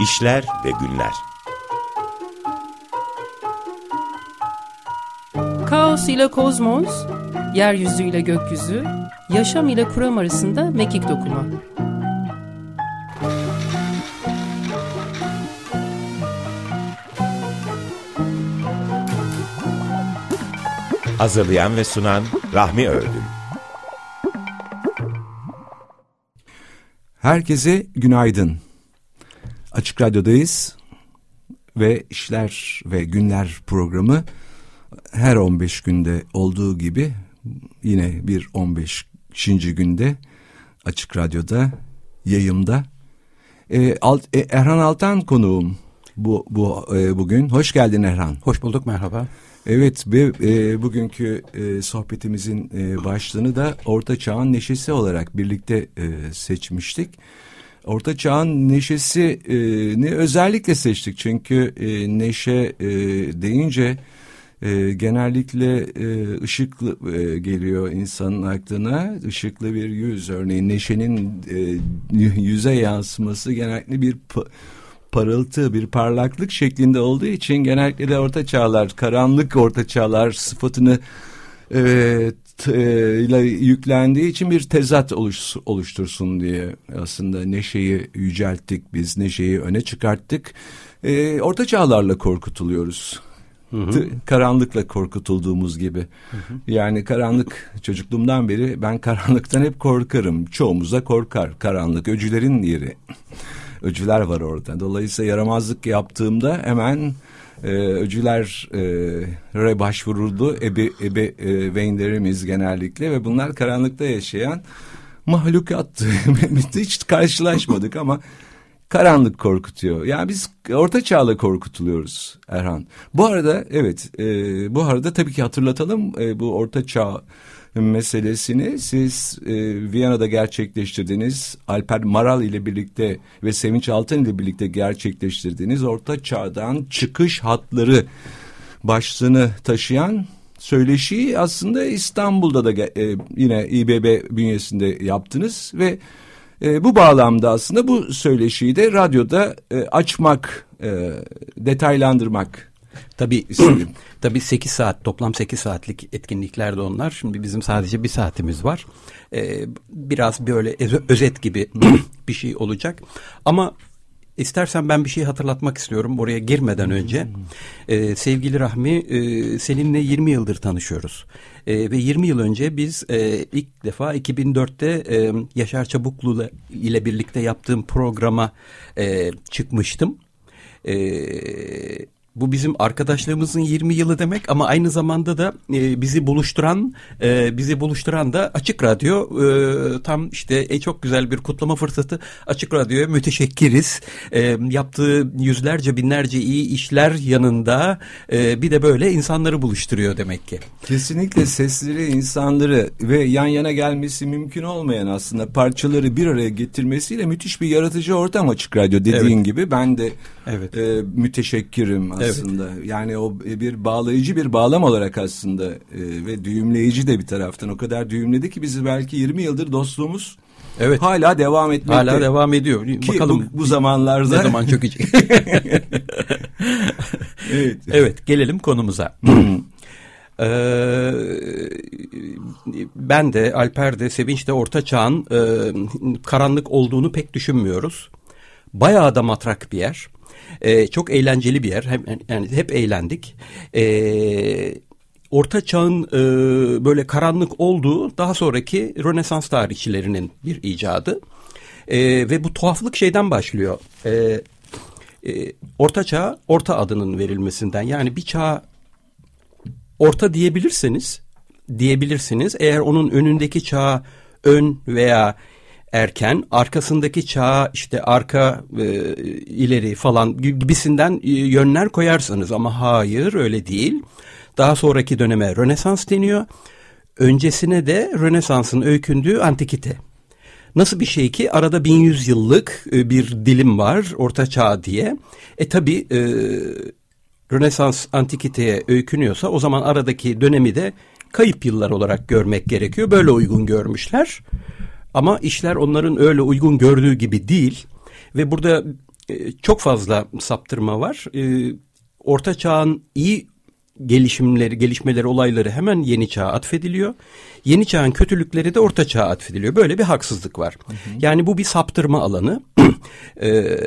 İşler ve Günler Kaos ile kozmos, yeryüzü ile gökyüzü, yaşam ile kuram arasında mekik dokuma. Hazırlayan ve sunan Rahmi Ördün Herkese günaydın. Açık Radyo'dayız ve İşler ve Günler programı her 15 günde olduğu gibi yine bir 15. günde Açık Radyo'da yayımda. Ee, Alt, e, Erhan Altan konuğum bu, bu e, bugün. Hoş geldin Erhan. Hoş bulduk merhaba. Evet ve e, bugünkü e, sohbetimizin e, başlığını da Orta Çağ'ın Neşesi olarak birlikte e, seçmiştik. Orta Çağ'ın Neşesi e, özellikle seçtik çünkü e, neşe e, deyince genellikle ışıklı geliyor insanın aklına. Işıklı bir yüz örneğin neşenin yüze yansıması genellikle bir parıltı, bir parlaklık şeklinde olduğu için genellikle de orta çağlar, karanlık orta çağlar sıfatını e, e, ile yüklendiği için bir tezat oluş, oluştursun diye aslında neşeyi yücelttik biz, neşeyi öne çıkarttık. E, orta çağlarla korkutuluyoruz. Hı hı. Karanlıkla korkutulduğumuz gibi. Hı hı. Yani karanlık çocukluğumdan beri ben karanlıktan hep korkarım. Çoğumuz da korkar. Karanlık öcülerin yeri öcüler var orada. Dolayısıyla yaramazlık yaptığımda hemen e, öcülere e, başvuruldu. Ebe, ebe e, genellikle ve bunlar karanlıkta yaşayan mahlukattı. Hiç karşılaşmadık ama karanlık korkutuyor. Yani biz orta çağla korkutuluyoruz Erhan. Bu arada evet e, bu arada tabii ki hatırlatalım e, bu orta çağ meselesini siz e, Viyana'da gerçekleştirdiğiniz Alper Maral ile birlikte ve Sevinç Altın ile birlikte gerçekleştirdiğiniz Orta Çağ'dan çıkış hatları başlığını taşıyan söyleşiyi aslında İstanbul'da da e, yine İBB bünyesinde yaptınız ve e, bu bağlamda aslında bu söyleşiyi de radyoda e, açmak, e, detaylandırmak Tabii, tabii 8 saat toplam 8 saatlik etkinlikler de onlar. Şimdi bizim sadece bir saatimiz var. Ee, biraz böyle özet gibi bir şey olacak. Ama İstersen ben bir şey hatırlatmak istiyorum oraya girmeden önce. Ee, sevgili Rahmi e, seninle 20 yıldır tanışıyoruz. E, ve 20 yıl önce biz e, ilk defa 2004'te e, Yaşar Çabuklu ile birlikte yaptığım programa e, çıkmıştım. E, bu bizim arkadaşlığımızın 20 yılı demek ama aynı zamanda da e, bizi buluşturan e, bizi buluşturan da Açık Radyo e, tam işte e, çok güzel bir kutlama fırsatı Açık Radyo'ya müteşekkiriz. E, yaptığı yüzlerce binlerce iyi işler yanında e, bir de böyle insanları buluşturuyor demek ki. Kesinlikle sesleri insanları ve yan yana gelmesi mümkün olmayan aslında parçaları bir araya getirmesiyle müthiş bir yaratıcı ortam Açık Radyo dediğin evet. gibi ben de evet. e, müteşekkirim aslında aslında. Evet. Yani o bir bağlayıcı bir bağlam olarak aslında e, ve düğümleyici de bir taraftan. O kadar düğümledi ki bizi belki 20 yıldır dostluğumuz Evet. Hala devam etmekte. Hala devam ediyor. Ki Bakalım bu, bu zamanlarda ne zaman çökecek. evet. Evet, gelelim konumuza. Ee, ben de Alper de Sevinç de Orta Çağ'ın e, karanlık olduğunu pek düşünmüyoruz. Bayağı da matrak bir yer. E, çok eğlenceli bir yer. Hem, yani hep eğlendik. E, Orta Çağ'ın e, böyle karanlık olduğu daha sonraki Rönesans tarihçilerinin bir icadı. E, ve bu tuhaflık şeyden başlıyor. E, e, Orta Çağ, Orta adının verilmesinden. Yani bir çağ orta diyebilirseniz, diyebilirsiniz. Eğer onun önündeki çağ ön veya erken, arkasındaki çağa işte arka e, ileri falan gibisinden e, yönler koyarsanız ama hayır öyle değil. Daha sonraki döneme Rönesans deniyor. Öncesine de Rönesans'ın öykündüğü antikite. Nasıl bir şey ki arada 1100 yıllık e, bir dilim var orta çağ diye. E tabi e, Rönesans antikiteye öykünüyorsa o zaman aradaki dönemi de kayıp yıllar olarak görmek gerekiyor. Böyle uygun görmüşler. Ama işler onların öyle uygun gördüğü gibi değil. Ve burada e, çok fazla saptırma var. E, Orta Çağ'ın iyi gelişimleri, gelişmeleri, olayları hemen yeni çağa atfediliyor. Yeni çağın kötülükleri de orta çağa atfediliyor. Böyle bir haksızlık var. Hı hı. Yani bu bir saptırma alanı. e,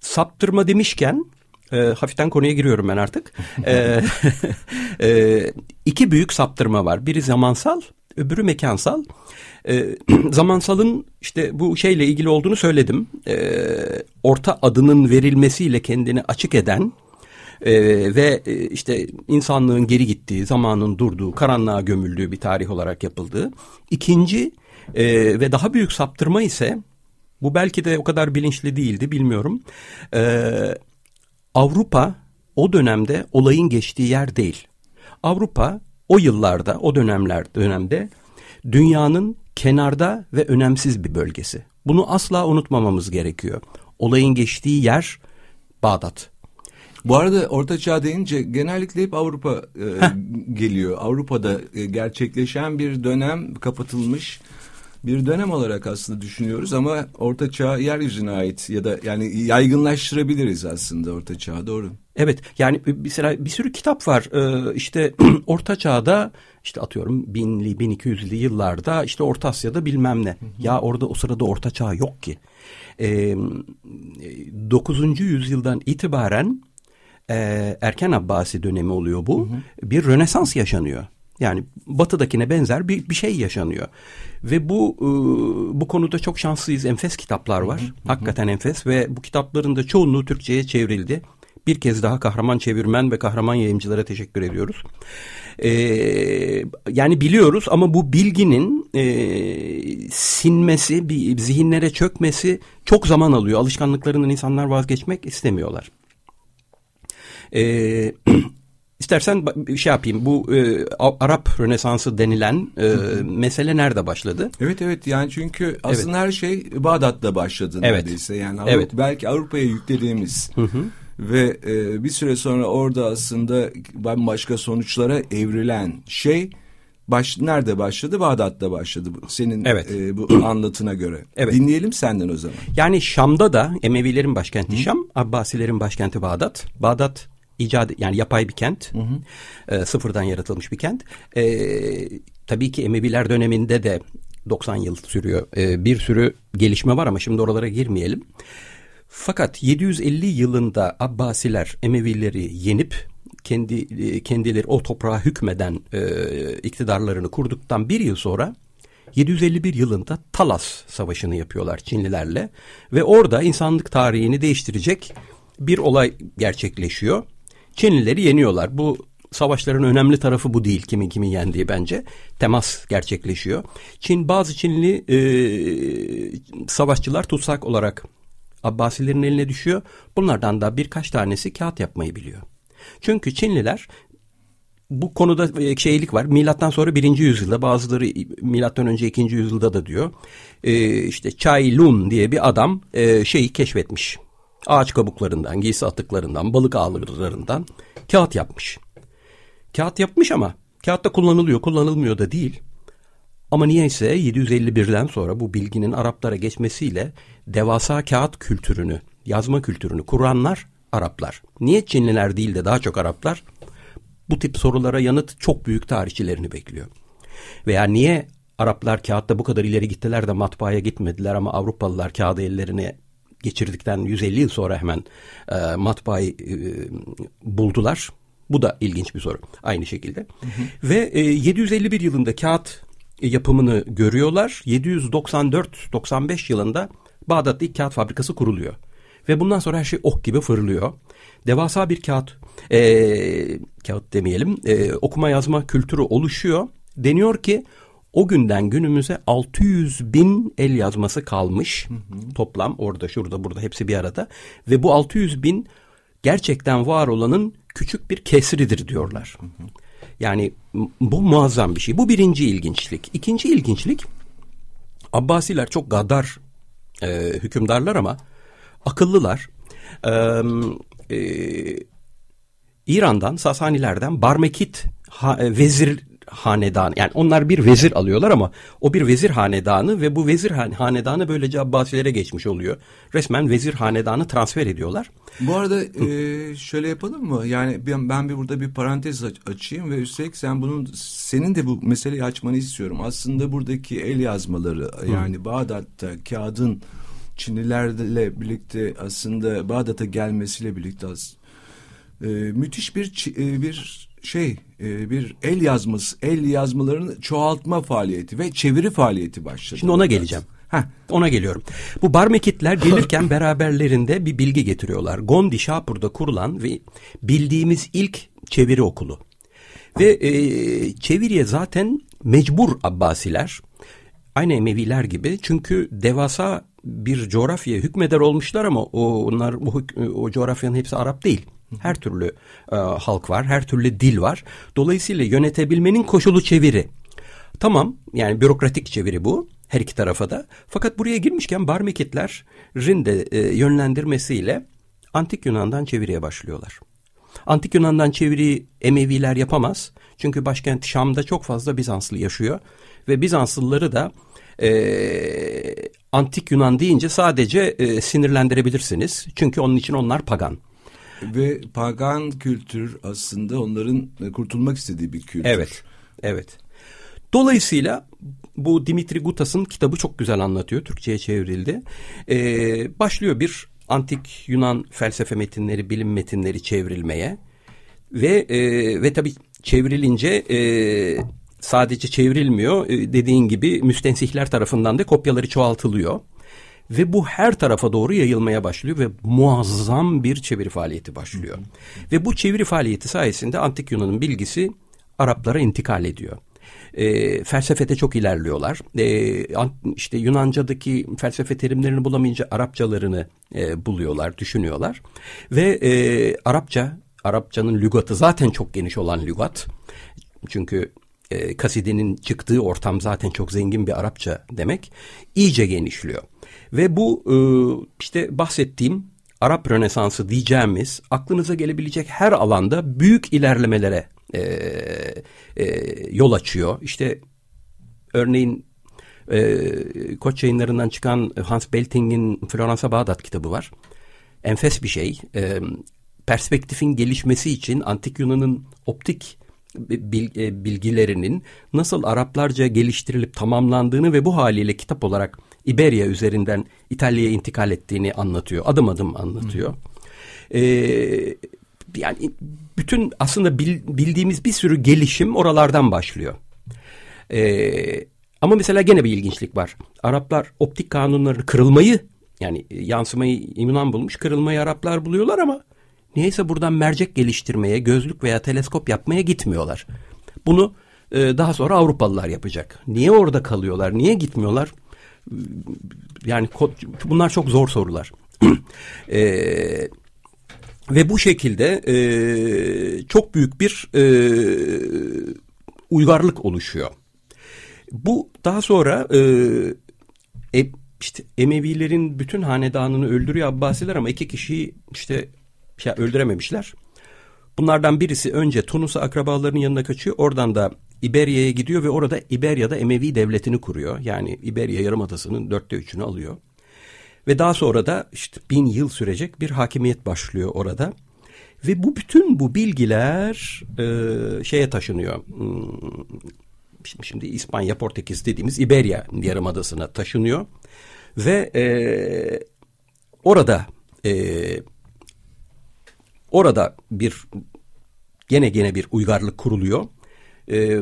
saptırma demişken e, hafiften konuya giriyorum ben artık. e, e, iki büyük saptırma var. Biri zamansal, öbürü mekansal. E, zamansalın işte bu şeyle ilgili olduğunu söyledim. E, orta adının verilmesiyle kendini açık eden e, ve e, işte insanlığın geri gittiği, zamanın durduğu, karanlığa gömüldüğü bir tarih olarak yapıldığı. İkinci e, ve daha büyük saptırma ise bu belki de o kadar bilinçli değildi bilmiyorum. E, Avrupa o dönemde olayın geçtiği yer değil. Avrupa o yıllarda, o dönemler dönemde dünyanın kenarda ve önemsiz bir bölgesi. Bunu asla unutmamamız gerekiyor. Olayın geçtiği yer Bağdat. Bu arada Orta Çağ deyince genellikle hep Avrupa e, geliyor. Avrupa'da e, gerçekleşen bir dönem kapatılmış bir dönem olarak aslında düşünüyoruz ama Orta Çağ yeryüzüne ait ya da yani yaygınlaştırabiliriz aslında Orta Çağ doğru. Evet yani mesela bir sürü kitap var ee, işte Orta Çağ'da işte atıyorum binli 1200'lü yıllarda işte Orta Asya'da bilmem ne. Hı hı. Ya orada o sırada Orta Çağ yok ki. Ee, 9. yüzyıldan itibaren e, erken Abbasi dönemi oluyor bu. Hı hı. Bir Rönesans yaşanıyor. Yani batıdakine benzer bir, bir şey yaşanıyor. Ve bu e, bu konuda çok şanslıyız. Enfes kitaplar var. Hı hı. Hakikaten enfes ve bu kitapların da çoğunluğu Türkçe'ye çevrildi. Bir kez daha kahraman çevirmen ve kahraman yayıncılara teşekkür ediyoruz. Ee, yani biliyoruz ama bu bilginin e, sinmesi, bir, zihinlere çökmesi çok zaman alıyor. Alışkanlıklarından insanlar vazgeçmek istemiyorlar. Ee, İstersen bir şey yapayım. Bu e, Arap Rönesansı denilen e, mesele nerede başladı? Evet evet yani çünkü aslında evet. her şey Bağdat'ta başladı evet. neredeyse. Yani Avrupa, evet. belki Avrupa'ya yüklediğimiz hı hı. Ve e, bir süre sonra orada aslında bambaşka sonuçlara evrilen şey baş, nerede başladı? Bağdat'ta başladı. Senin evet. e, bu anlatına göre. Evet. Dinleyelim senden o zaman. Yani Şam'da da Emevilerin başkenti Hı. Şam, Abbasilerin başkenti Bağdat. Bağdat icat yani yapay bir kent. Hı hı. E, sıfırdan yaratılmış bir kent. E, tabii ki Emeviler döneminde de 90 yıl sürüyor. E, bir sürü gelişme var ama şimdi oralara girmeyelim. Fakat 750 yılında Abbasiler Emevileri yenip kendi e, kendileri o toprağa hükmeden e, iktidarlarını kurduktan bir yıl sonra 751 yılında Talas Savaşı'nı yapıyorlar Çinlilerle ve orada insanlık tarihini değiştirecek bir olay gerçekleşiyor. Çinlileri yeniyorlar. Bu savaşların önemli tarafı bu değil kimin kimi yendiği bence. Temas gerçekleşiyor. Çin bazı Çinli e, savaşçılar tutsak olarak Abbasilerin eline düşüyor. Bunlardan da birkaç tanesi kağıt yapmayı biliyor. Çünkü Çinliler bu konuda e, şeylik var. Milattan sonra birinci yüzyılda bazıları milattan önce ikinci yüzyılda da diyor. Ee, işte Chai Lun diye bir adam e, şeyi keşfetmiş ağaç kabuklarından, giysi atıklarından, balık ağlarından kağıt yapmış. Kağıt yapmış ama kağıt da kullanılıyor, kullanılmıyor da değil. Ama niyeyse 751'den sonra bu bilginin Araplara geçmesiyle devasa kağıt kültürünü, yazma kültürünü kuranlar Araplar. Niye Çinliler değil de daha çok Araplar? Bu tip sorulara yanıt çok büyük tarihçilerini bekliyor. Veya niye Araplar kağıtta bu kadar ileri gittiler de matbaaya gitmediler ama Avrupalılar kağıdı ellerine geçirdikten 150 yıl sonra hemen e, matbaayı e, buldular. Bu da ilginç bir soru aynı şekilde. Hı hı. Ve e, 751 yılında kağıt yapımını görüyorlar. 794-95 yılında Bağdat'ta ilk kağıt fabrikası kuruluyor. Ve bundan sonra her şey ok gibi fırlıyor. Devasa bir kağıt, e, kağıt demeyelim, e, okuma yazma kültürü oluşuyor. Deniyor ki o günden günümüze 600 bin el yazması kalmış hı hı. toplam orada şurada burada hepsi bir arada ve bu 600 bin gerçekten var olanın küçük bir kesridir diyorlar. Hı hı. Yani bu muazzam bir şey. Bu birinci ilginçlik. İkinci ilginçlik Abbasiler çok gadar e, hükümdarlar ama akıllılar. E, e, İran'dan, Sasanilerden Barmekit ha, e, vezir hanedan yani onlar bir vezir alıyorlar ama o bir vezir hanedanı ve bu vezir hanedanı böylece Abbasilere geçmiş oluyor. Resmen vezir hanedanı transfer ediyorlar. Bu arada e, şöyle yapalım mı? Yani ben, ben bir burada bir parantez aç, açayım ve üstelik sen bunun senin de bu meseleyi açmanı istiyorum. Aslında buradaki el yazmaları Hı. yani Bağdat'ta kağıdın Çinlilerle birlikte aslında Bağdat'a gelmesiyle birlikte e, müthiş bir e, bir şey e, bir el yazması el yazmalarını çoğaltma faaliyeti ve çeviri faaliyeti başladı. Şimdi ona geleceğim. Heh, ona geliyorum. Bu Barmekitler gelirken beraberlerinde bir bilgi getiriyorlar. Gondi Şapur'da kurulan ve bildiğimiz ilk çeviri okulu. Ve e, çeviriye zaten mecbur Abbasiler. Aynı Emeviler gibi. Çünkü devasa bir coğrafyaya hükmeder olmuşlar ama o, onlar o, o coğrafyanın hepsi Arap değil. Her türlü e, halk var, her türlü dil var. Dolayısıyla yönetebilmenin koşulu çeviri. Tamam yani bürokratik çeviri bu her iki tarafa da. Fakat buraya girmişken Barmekitlerin de e, yönlendirmesiyle Antik Yunan'dan çeviriye başlıyorlar. Antik Yunan'dan çeviriyi Emeviler yapamaz. Çünkü başkent Şam'da çok fazla Bizanslı yaşıyor. Ve Bizanslıları da e, Antik Yunan deyince sadece e, sinirlendirebilirsiniz. Çünkü onun için onlar pagan. Ve pagan kültür aslında onların e, kurtulmak istediği bir kültür. Evet, evet. Dolayısıyla bu Dimitri Gutas'ın kitabı çok güzel anlatıyor. Türkçe'ye çevrildi. Ee, başlıyor bir antik Yunan felsefe metinleri, bilim metinleri çevrilmeye. Ve e, ve tabii çevrilince e, sadece çevrilmiyor. E, dediğin gibi müstensihler tarafından da kopyaları çoğaltılıyor. Ve bu her tarafa doğru yayılmaya başlıyor ve muazzam bir çeviri faaliyeti başlıyor. Ve bu çeviri faaliyeti sayesinde Antik Yunan'ın bilgisi Araplara intikal ediyor. E, felsefede çok ilerliyorlar. E, işte Yunanca'daki felsefe terimlerini bulamayınca Arapçalarını e, buluyorlar, düşünüyorlar. Ve e, Arapça, Arapçanın lügatı zaten çok geniş olan lügat. Çünkü e, kasidenin çıktığı ortam zaten çok zengin bir Arapça demek. iyice genişliyor. Ve bu e, işte bahsettiğim Arap Rönesansı diyeceğimiz aklınıza gelebilecek her alanda büyük ilerlemelere e, e, yol açıyor. İşte örneğin e, Koç yayınlarından çıkan Hans Belting'in Floransa Bağdat kitabı var. Enfes bir şey. E, perspektifin gelişmesi için Antik Yunan'ın optik bilgilerinin nasıl Araplarca geliştirilip tamamlandığını ve bu haliyle kitap olarak İberya üzerinden İtalya'ya intikal ettiğini anlatıyor. Adım adım anlatıyor. Ee, yani bütün aslında bildiğimiz bir sürü gelişim oralardan başlıyor. Ee, ama mesela gene bir ilginçlik var. Araplar optik kanunları kırılmayı yani yansımayı Yunan bulmuş kırılmayı Araplar buluyorlar ama niyeyse buradan mercek geliştirmeye, gözlük veya teleskop yapmaya gitmiyorlar. Bunu e, daha sonra Avrupalılar yapacak. Niye orada kalıyorlar? Niye gitmiyorlar? Yani bunlar çok zor sorular. e, ve bu şekilde e, çok büyük bir e, uygarlık oluşuyor. Bu daha sonra e, e, işte Emevilerin bütün hanedanını öldürüyor Abbasiler ama iki kişiyi işte öldürememişler. Bunlardan birisi önce Tunus'a akrabalarının yanına kaçıyor. Oradan da İberya'ya gidiyor ve orada İberya'da Emevi devletini kuruyor. Yani İberya Yarımadası'nın dörtte üçünü alıyor. Ve daha sonra da işte bin yıl sürecek bir hakimiyet başlıyor orada. Ve bu bütün bu bilgiler e, şeye taşınıyor. Hmm, şimdi İspanya, Portekiz dediğimiz İberya Yarımadası'na taşınıyor. Ve e, orada e, orada bir gene gene bir uygarlık kuruluyor. Ee,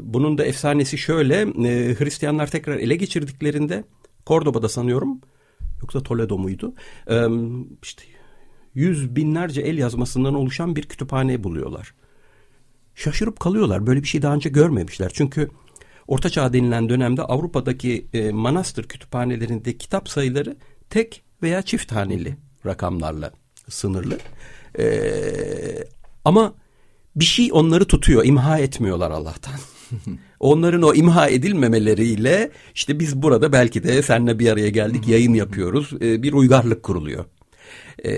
bunun da efsanesi şöyle. E, Hristiyanlar tekrar ele geçirdiklerinde Kordoba'da sanıyorum yoksa Toledo muydu? E, işte yüz binlerce el yazmasından oluşan bir kütüphane buluyorlar. Şaşırıp kalıyorlar. Böyle bir şey daha önce görmemişler. Çünkü Orta Çağ denilen dönemde Avrupa'daki e, manastır kütüphanelerinde kitap sayıları tek veya çift haneli rakamlarla sınırlı. E, ama bir şey onları tutuyor, imha etmiyorlar Allah'tan. Onların o imha edilmemeleriyle işte biz burada belki de seninle bir araya geldik, yayın yapıyoruz, e, bir uygarlık kuruluyor. E,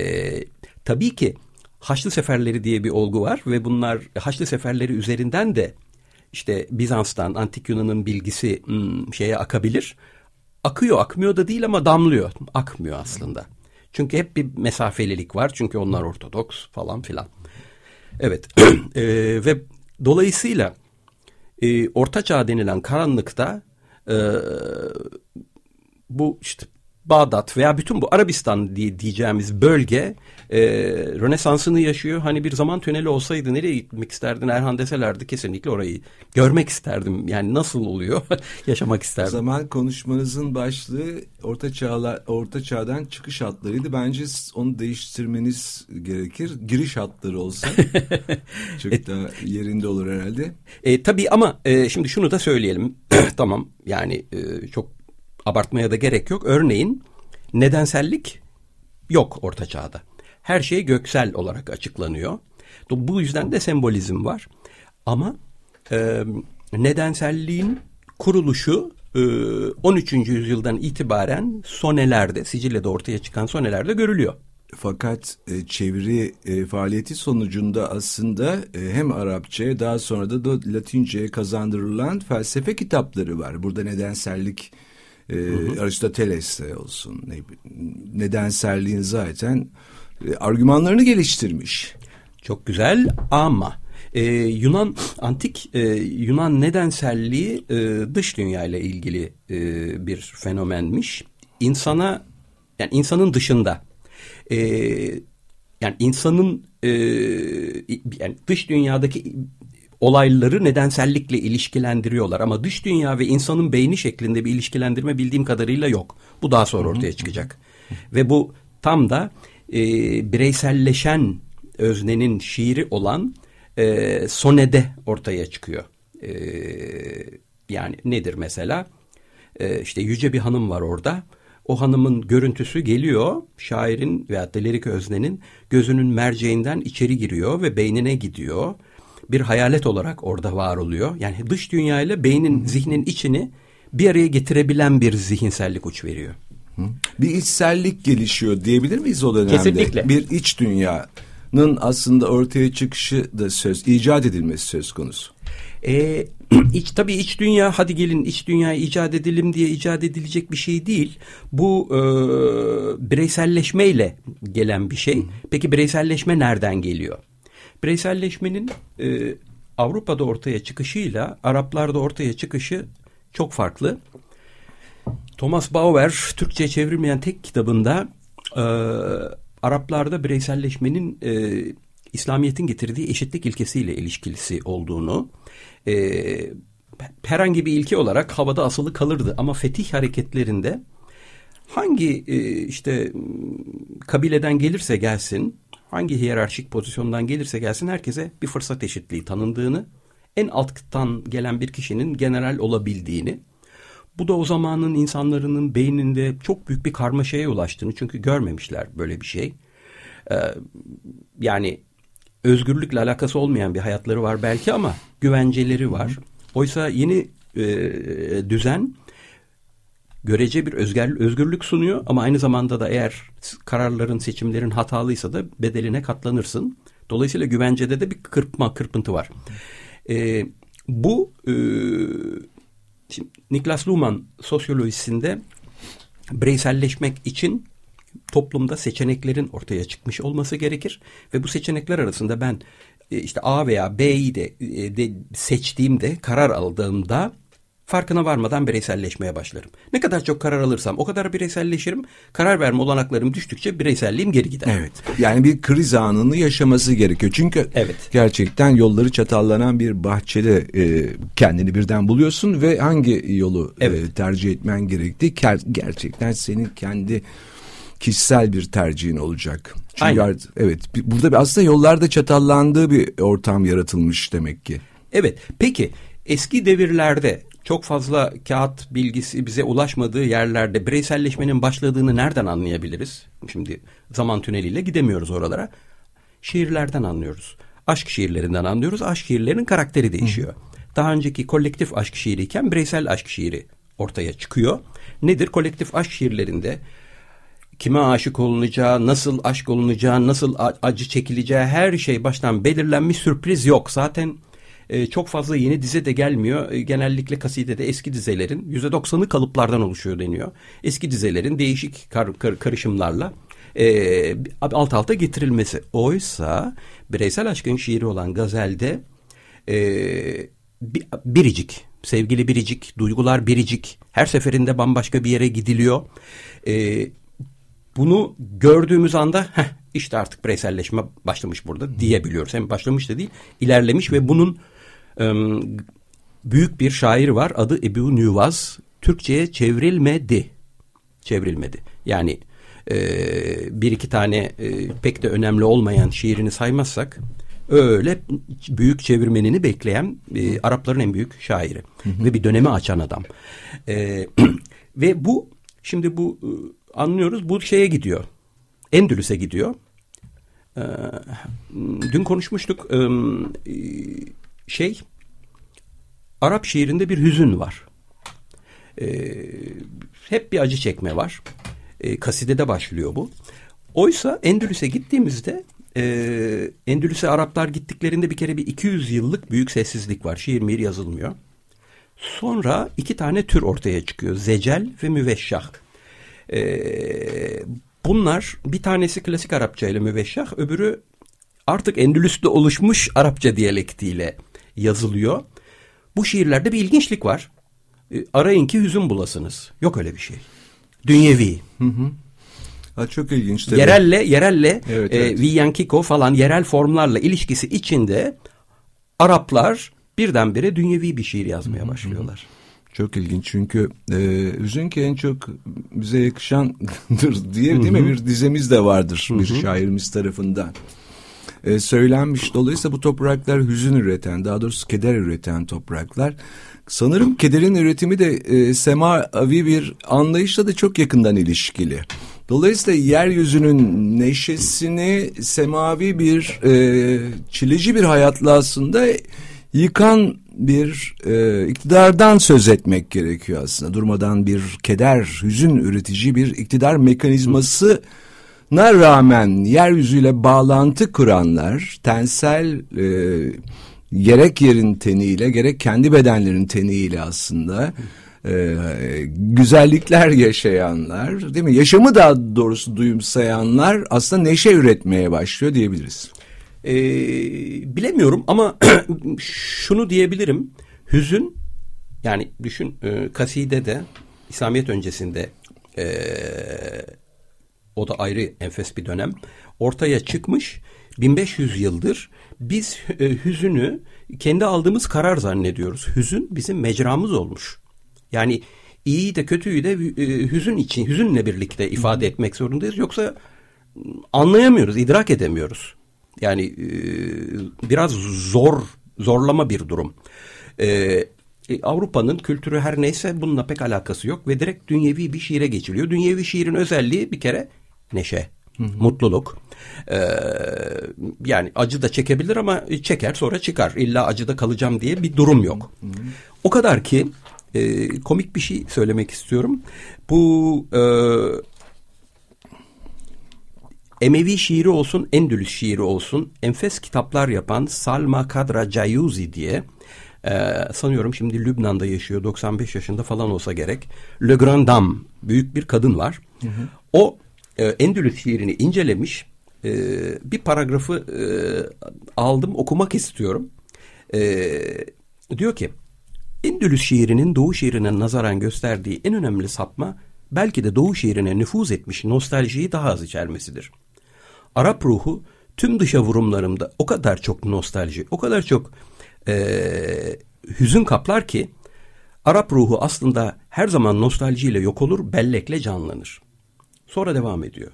tabii ki Haçlı Seferleri diye bir olgu var ve bunlar Haçlı Seferleri üzerinden de işte Bizans'tan, Antik Yunan'ın bilgisi hmm, şeye akabilir. Akıyor, akmıyor da değil ama damlıyor. Akmıyor aslında. Çünkü hep bir mesafelilik var. Çünkü onlar Ortodoks falan filan. Evet. e, ve dolayısıyla e, Orta Çağ denilen karanlıkta e, bu işte Bağdat veya bütün bu Arabistan diye diyeceğimiz bölge e, Rönesans'ını yaşıyor. Hani bir zaman tüneli olsaydı nereye gitmek isterdin Erhan deselerdi kesinlikle orayı görmek isterdim. Yani nasıl oluyor yaşamak isterdim. O zaman konuşmanızın başlığı Orta Çağlar Orta Çağ'dan çıkış hatlarıydı. Bence onu değiştirmeniz gerekir. Giriş hatları olsa çok e, daha yerinde olur herhalde. E, tabii ama e, şimdi şunu da söyleyelim. tamam yani e, çok abartmaya da gerek yok. Örneğin nedensellik yok Orta Çağ'da. Her şey göksel olarak açıklanıyor. Bu yüzden de sembolizm var. Ama e, nedenselliğin kuruluşu e, 13. yüzyıldan itibaren sonelerde, Sicilya'da ortaya çıkan sonelerde görülüyor. Fakat e, çeviri e, faaliyeti sonucunda aslında e, hem Arapçaya daha sonra da, da Latince'ye kazandırılan felsefe kitapları var. Burada nedensellik e, Aristoteles'te olsun ne, nedenselliğin zaten e, argümanlarını geliştirmiş. Çok güzel ama e, Yunan antik e, Yunan nedenselliği e, dış dünya ile ilgili e, bir fenomenmiş. İnsana yani insanın dışında e, yani insanın e, yani dış dünyadaki olayları nedensellikle ilişkilendiriyorlar ama dış dünya ve insanın beyni şeklinde bir ilişkilendirme bildiğim kadarıyla yok. Bu daha sonra ortaya çıkacak. Ve bu tam da e, bireyselleşen öznenin şiiri olan e, sonede ortaya çıkıyor. E, yani nedir mesela? E, işte yüce bir hanım var orada. O hanımın görüntüsü geliyor, şairin veya da lirik öznenin gözünün merceğinden içeri giriyor ve beynine gidiyor bir hayalet olarak orada var oluyor. Yani dış dünya ile beynin, zihnin içini bir araya getirebilen bir zihinsellik uç veriyor. Bir içsellik gelişiyor diyebilir miyiz o dönemde? Kesinlikle. Bir iç dünyanın aslında ortaya çıkışı da söz, icat edilmesi söz konusu. Ee, iç tabii iç dünya hadi gelin iç dünyayı icat edelim diye icat edilecek bir şey değil. Bu e, bireyselleşmeyle gelen bir şey. Peki bireyselleşme nereden geliyor? Bireyselleşmenin e, Avrupa'da ortaya çıkışıyla Araplarda ortaya çıkışı çok farklı. Thomas Bauer Türkçe çevrilmeyen tek kitabında e, Araplarda bireyselleşmenin e, İslamiyet'in getirdiği eşitlik ilkesiyle ilişkisi olduğunu e, herhangi bir ilke olarak havada asılı kalırdı ama fetih hareketlerinde hangi e, işte kabileden gelirse gelsin hangi hiyerarşik pozisyondan gelirse gelsin herkese bir fırsat eşitliği tanındığını, en alttan gelen bir kişinin general olabildiğini, bu da o zamanın insanların beyninde çok büyük bir karmaşaya ulaştığını çünkü görmemişler böyle bir şey. Ee, yani özgürlükle alakası olmayan bir hayatları var belki ama güvenceleri var. Oysa yeni e, düzen görece bir özgür, özgürlük sunuyor ama aynı zamanda da eğer kararların, seçimlerin hatalıysa da bedeline katlanırsın. Dolayısıyla güvencede de bir kırpma, kırpıntı var. E, bu e, şimdi Niklas Luhmann sosyolojisinde bireyselleşmek için toplumda seçeneklerin ortaya çıkmış olması gerekir ve bu seçenekler arasında ben e, işte A veya B'yi de, e, de seçtiğimde karar aldığımda farkına varmadan bireyselleşmeye başlarım. Ne kadar çok karar alırsam o kadar bireyselleşirim. Karar verme olanaklarım düştükçe bireyselliğim geri gider. Evet. Yani bir kriz anını yaşaması gerekiyor. Çünkü evet. gerçekten yolları çatallanan bir bahçede e, kendini birden buluyorsun ve hangi yolu e, evet. e, tercih etmen gerektiği gerçekten senin kendi kişisel bir tercihin olacak. Çünkü Aynen. Evet burada aslında yollarda çatallandığı bir ortam yaratılmış demek ki. Evet. Peki eski devirlerde çok fazla kağıt bilgisi bize ulaşmadığı yerlerde bireyselleşmenin başladığını nereden anlayabiliriz? Şimdi zaman tüneliyle gidemiyoruz oralara. Şiirlerden anlıyoruz. Aşk şiirlerinden anlıyoruz. Aşk şiirlerinin karakteri değişiyor. Hı. Daha önceki kolektif aşk şiiriyken bireysel aşk şiiri ortaya çıkıyor. Nedir? Kolektif aşk şiirlerinde kime aşık olunacağı, nasıl aşk olunacağı, nasıl acı çekileceği her şey baştan belirlenmiş sürpriz yok. Zaten E, çok fazla yeni dize de gelmiyor. E, genellikle kasidede eski dizelerin %90'ı kalıplardan oluşuyor deniyor. Eski dizelerin değişik kar, kar, karışımlarla e, alt alta getirilmesi. Oysa bireysel aşkın şiiri olan gazelde e, biricik, sevgili biricik, duygular biricik. Her seferinde bambaşka bir yere gidiliyor. E, bunu gördüğümüz anda heh, işte artık bireyselleşme başlamış burada diyebiliyoruz. Hem başlamış da değil, ilerlemiş ve bunun büyük bir şair var. Adı Ebu Nüvaz. Türkçe'ye çevrilmedi. Çevrilmedi. Yani e, bir iki tane e, pek de önemli olmayan şiirini saymazsak öyle büyük çevirmenini bekleyen e, Arapların en büyük şairi hı hı. ve bir dönemi açan adam. E, ve bu şimdi bu e, anlıyoruz bu şeye gidiyor. Endülüs'e gidiyor. E, dün konuşmuştuk e, şey Arap şiirinde bir hüzün var. E, hep bir acı çekme var. E, kasidede başlıyor bu. Oysa Endülüs'e gittiğimizde e, Endülüs'e Araplar gittiklerinde bir kere bir 200 yıllık büyük sessizlik var. Şiir mihir yazılmıyor. Sonra iki tane tür ortaya çıkıyor. Zecel ve müveşşah. E, bunlar bir tanesi klasik Arapça ile müveşşah, öbürü artık Endülüs'te oluşmuş Arapça diyalektiyle yazılıyor. Bu şiirlerde bir ilginçlik var. E, arayın ki hüzün bulasınız. Yok öyle bir şey. Dünyevi. Hı hı. Ha, çok ilginç. Tabii. Yerelle, yerelle evet, e, evet. Viyankiko falan yerel formlarla ilişkisi içinde Araplar birdenbire dünyevi bir şiir yazmaya başlıyorlar. Çok ilginç çünkü e, hüzün ki en çok bize yakışandır diye değil mi bir dizemiz de vardır bir şairimiz tarafından e, söylenmiş. Dolayısıyla bu topraklar hüzün üreten daha doğrusu keder üreten topraklar. Sanırım kederin üretimi de e, semavi bir anlayışla da çok yakından ilişkili. Dolayısıyla yeryüzünün neşesini semavi bir e, çileci bir hayatla aslında yıkan bir e, iktidardan söz etmek gerekiyor aslında. Durmadan bir keder, hüzün üretici bir iktidar mekanizması na rağmen yeryüzüyle bağlantı kuranlar tensel e, gerek yerin teniyle gerek kendi bedenlerin teniyle aslında e, güzellikler yaşayanlar değil mi? Yaşamı daha doğrusu duyumsayanlar aslında neşe üretmeye başlıyor diyebiliriz. Ee, bilemiyorum ama şunu diyebilirim. Hüzün yani düşün e, kasidede İslamiyet öncesinde e, o da ayrı enfes bir dönem ortaya çıkmış 1500 yıldır biz e, hüzünü kendi aldığımız karar zannediyoruz. Hüzün bizim mecramız olmuş. Yani iyi de kötüyü de e, hüzün için, hüzünle birlikte ifade etmek zorundayız. Yoksa anlayamıyoruz, idrak edemiyoruz. Yani e, biraz zor, zorlama bir durum. Avrupa'nın kültürü her neyse bununla pek alakası yok ve direkt dünyevi bir şiire geçiliyor. Dünyevi şiirin özelliği bir kere neşe, hı hı. mutluluk. Ee, yani acı da çekebilir ama çeker sonra çıkar. İlla acıda kalacağım diye bir durum yok. Hı hı. O kadar ki e, komik bir şey söylemek istiyorum. Bu e, Emevi şiiri olsun, Endülüs şiiri olsun, enfes kitaplar yapan Salma Kadra Cayuzi diye e, sanıyorum şimdi Lübnan'da yaşıyor 95 yaşında falan olsa gerek. Le Grand Dame büyük bir kadın var. Hı hı. O e, Endülüs şiirini incelemiş. E, bir paragrafı e, aldım okumak istiyorum. E, diyor ki Endülüs şiirinin Doğu şiirine nazaran gösterdiği en önemli sapma belki de Doğu şiirine nüfuz etmiş nostaljiyi daha az içermesidir. Arap ruhu tüm dışa vurumlarımda o kadar çok nostalji, o kadar çok e, hüzün kaplar ki Arap ruhu aslında her zaman nostaljiyle yok olur, bellekle canlanır. Sonra devam ediyor.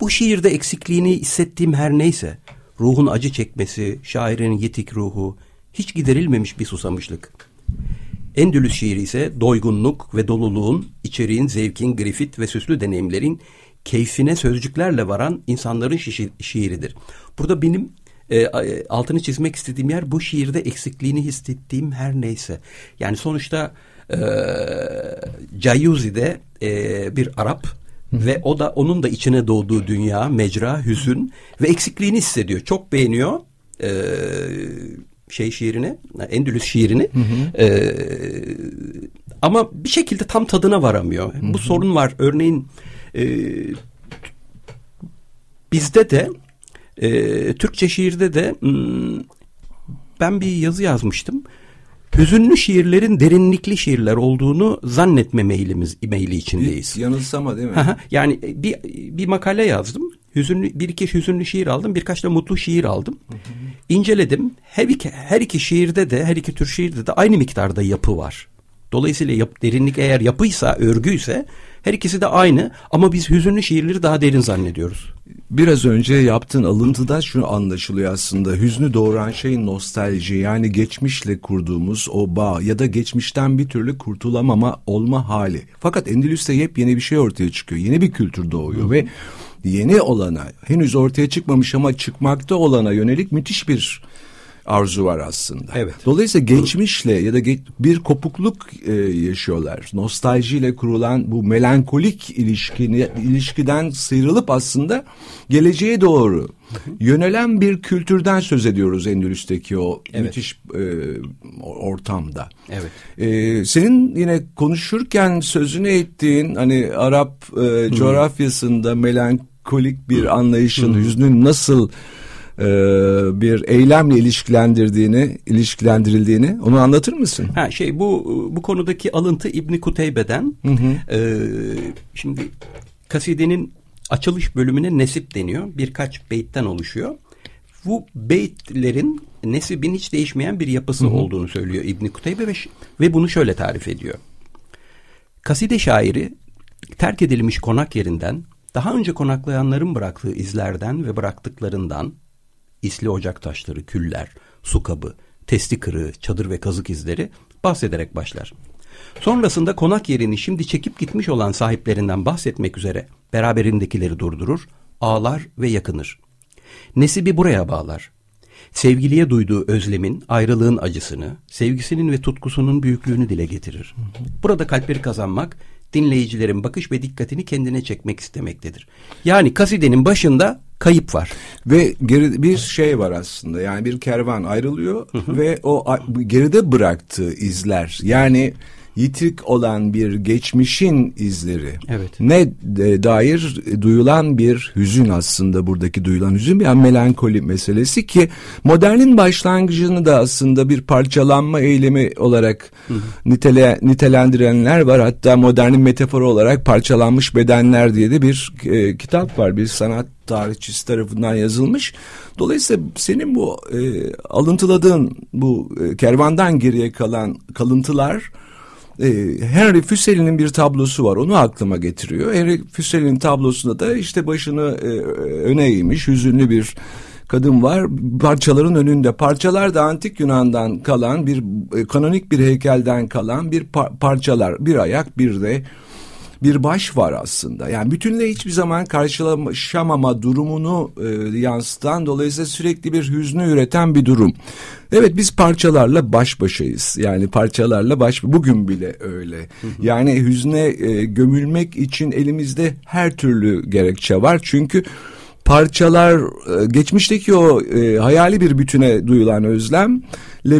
Bu şiirde eksikliğini hissettiğim her neyse, ruhun acı çekmesi, şairin yetik ruhu, hiç giderilmemiş bir susamışlık. Endülüs şiiri ise doygunluk ve doluluğun, içeriğin, zevkin, grifit ve süslü deneyimlerin keyfine sözcüklerle varan insanların şi şiiridir. Burada benim e, altını çizmek istediğim yer bu şiirde eksikliğini hissettiğim her neyse. Yani sonuçta e, Cayuzi de e, bir Arap ve o da onun da içine doğduğu dünya, mecra, hüzün ve eksikliğini hissediyor. Çok beğeniyor. E, şey şiirini, Endülüs şiirini. Hı hı. E, ama bir şekilde tam tadına varamıyor. Hı hı. Bu sorun var. Örneğin e, bizde de e, Türkçe şiirde de hmm, ben bir yazı yazmıştım. Hüzünlü şiirlerin derinlikli şiirler olduğunu zannetme meylimiz, meyli içindeyiz. Yanılsama değil mi? yani bir, bir makale yazdım. Hüzünlü, bir iki hüzünlü şiir aldım. Birkaç da mutlu şiir aldım. Hı hı. İnceledim. Her iki, her iki şiirde de, her iki tür şiirde de aynı miktarda yapı var. Dolayısıyla yap, derinlik eğer yapıysa, örgüyse her ikisi de aynı ama biz hüzünlü şiirleri daha derin zannediyoruz. Biraz önce yaptığın alıntıda şunu anlaşılıyor aslında. Hüznü doğuran şey nostalji yani geçmişle kurduğumuz o bağ ya da geçmişten bir türlü kurtulamama olma hali. Fakat Endülüs'te yepyeni bir şey ortaya çıkıyor. Yeni bir kültür doğuyor Hı. ve yeni olana henüz ortaya çıkmamış ama çıkmakta olana yönelik müthiş bir arzu var aslında. Evet. Dolayısıyla geçmişle ya da bir kopukluk e, yaşıyorlar. Nostaljiyle kurulan bu melankolik ilişkini, ilişkiden sıyrılıp aslında geleceğe doğru yönelen bir kültürden söz ediyoruz Endülüs'teki o evet. müthiş e, ortamda. Evet. E, senin yine konuşurken sözünü ettiğin hani Arap e, coğrafyasında melankolik bir anlayışın, hüznün nasıl e, bir eylemle ilişkilendirdiğini, ilişkilendirildiğini onu anlatır mısın? Ha şey bu bu konudaki alıntı İbn Kuteybe'den. Hı hı. E, şimdi kasidenin açılış bölümüne nesip deniyor. Birkaç beytten oluşuyor. Bu beytlerin nesibin hiç değişmeyen bir yapısı hı hı. olduğunu söylüyor İbn Kuteybe ve, ve bunu şöyle tarif ediyor. Kaside şairi terk edilmiş konak yerinden daha önce konaklayanların bıraktığı izlerden ve bıraktıklarından isli ocak taşları, küller, su kabı, testi kırığı, çadır ve kazık izleri bahsederek başlar. Sonrasında konak yerini şimdi çekip gitmiş olan sahiplerinden bahsetmek üzere beraberindekileri durdurur, ağlar ve yakınır. Nesibi buraya bağlar. Sevgiliye duyduğu özlemin, ayrılığın acısını, sevgisinin ve tutkusunun büyüklüğünü dile getirir. Burada kalpleri kazanmak, dinleyicilerin bakış ve dikkatini kendine çekmek istemektedir. Yani kasidenin başında kayıp var. Ve geri, bir şey var aslında yani bir kervan ayrılıyor ve o geride bıraktığı izler yani yitik olan bir geçmişin izleri. Evet. Ne dair duyulan bir hüzün aslında buradaki duyulan hüzün bir yani melankoli meselesi ki modernin başlangıcını da aslında bir parçalanma eylemi olarak nitele, nitelendirenler var. Hatta modernin metaforu olarak parçalanmış bedenler diye de bir e, kitap var. Bir sanat tarihçisi tarafından yazılmış. Dolayısıyla senin bu e, alıntıladığın bu e, kervandan geriye kalan kalıntılar e, Henry Fuseli'nin bir tablosu var. Onu aklıma getiriyor. Henry Fuseli'nin tablosunda da işte başını e, öne eğmiş hüzünlü bir kadın var. Parçaların önünde. Parçalar da antik Yunan'dan kalan bir e, kanonik bir heykelden kalan bir par parçalar. Bir ayak bir de bir baş var aslında. Yani bütünle hiçbir zaman karşılaşamama durumunu e, yansıtan dolayısıyla sürekli bir hüznü üreten bir durum. Evet biz parçalarla baş başayız. Yani parçalarla baş bugün bile öyle. Yani hüzne e, gömülmek için elimizde her türlü gerekçe var. Çünkü parçalar e, geçmişteki o e, hayali bir bütüne duyulan özlemle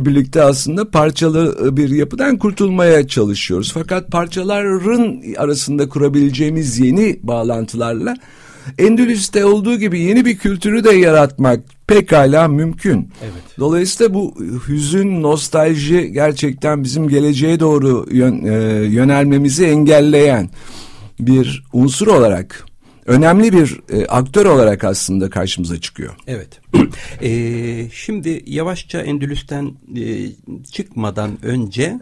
birlikte aslında parçalı e, bir yapıdan kurtulmaya çalışıyoruz. Fakat parçaların arasında kurabileceğimiz yeni bağlantılarla Endülüs'te olduğu gibi yeni bir kültürü de yaratmak pekala mümkün. Evet. Dolayısıyla bu hüzün, nostalji gerçekten bizim geleceğe doğru yön, e, yönelmemizi engelleyen bir unsur olarak önemli bir e, aktör olarak aslında karşımıza çıkıyor. Evet. e, şimdi yavaşça Endülüs'ten e, çıkmadan önce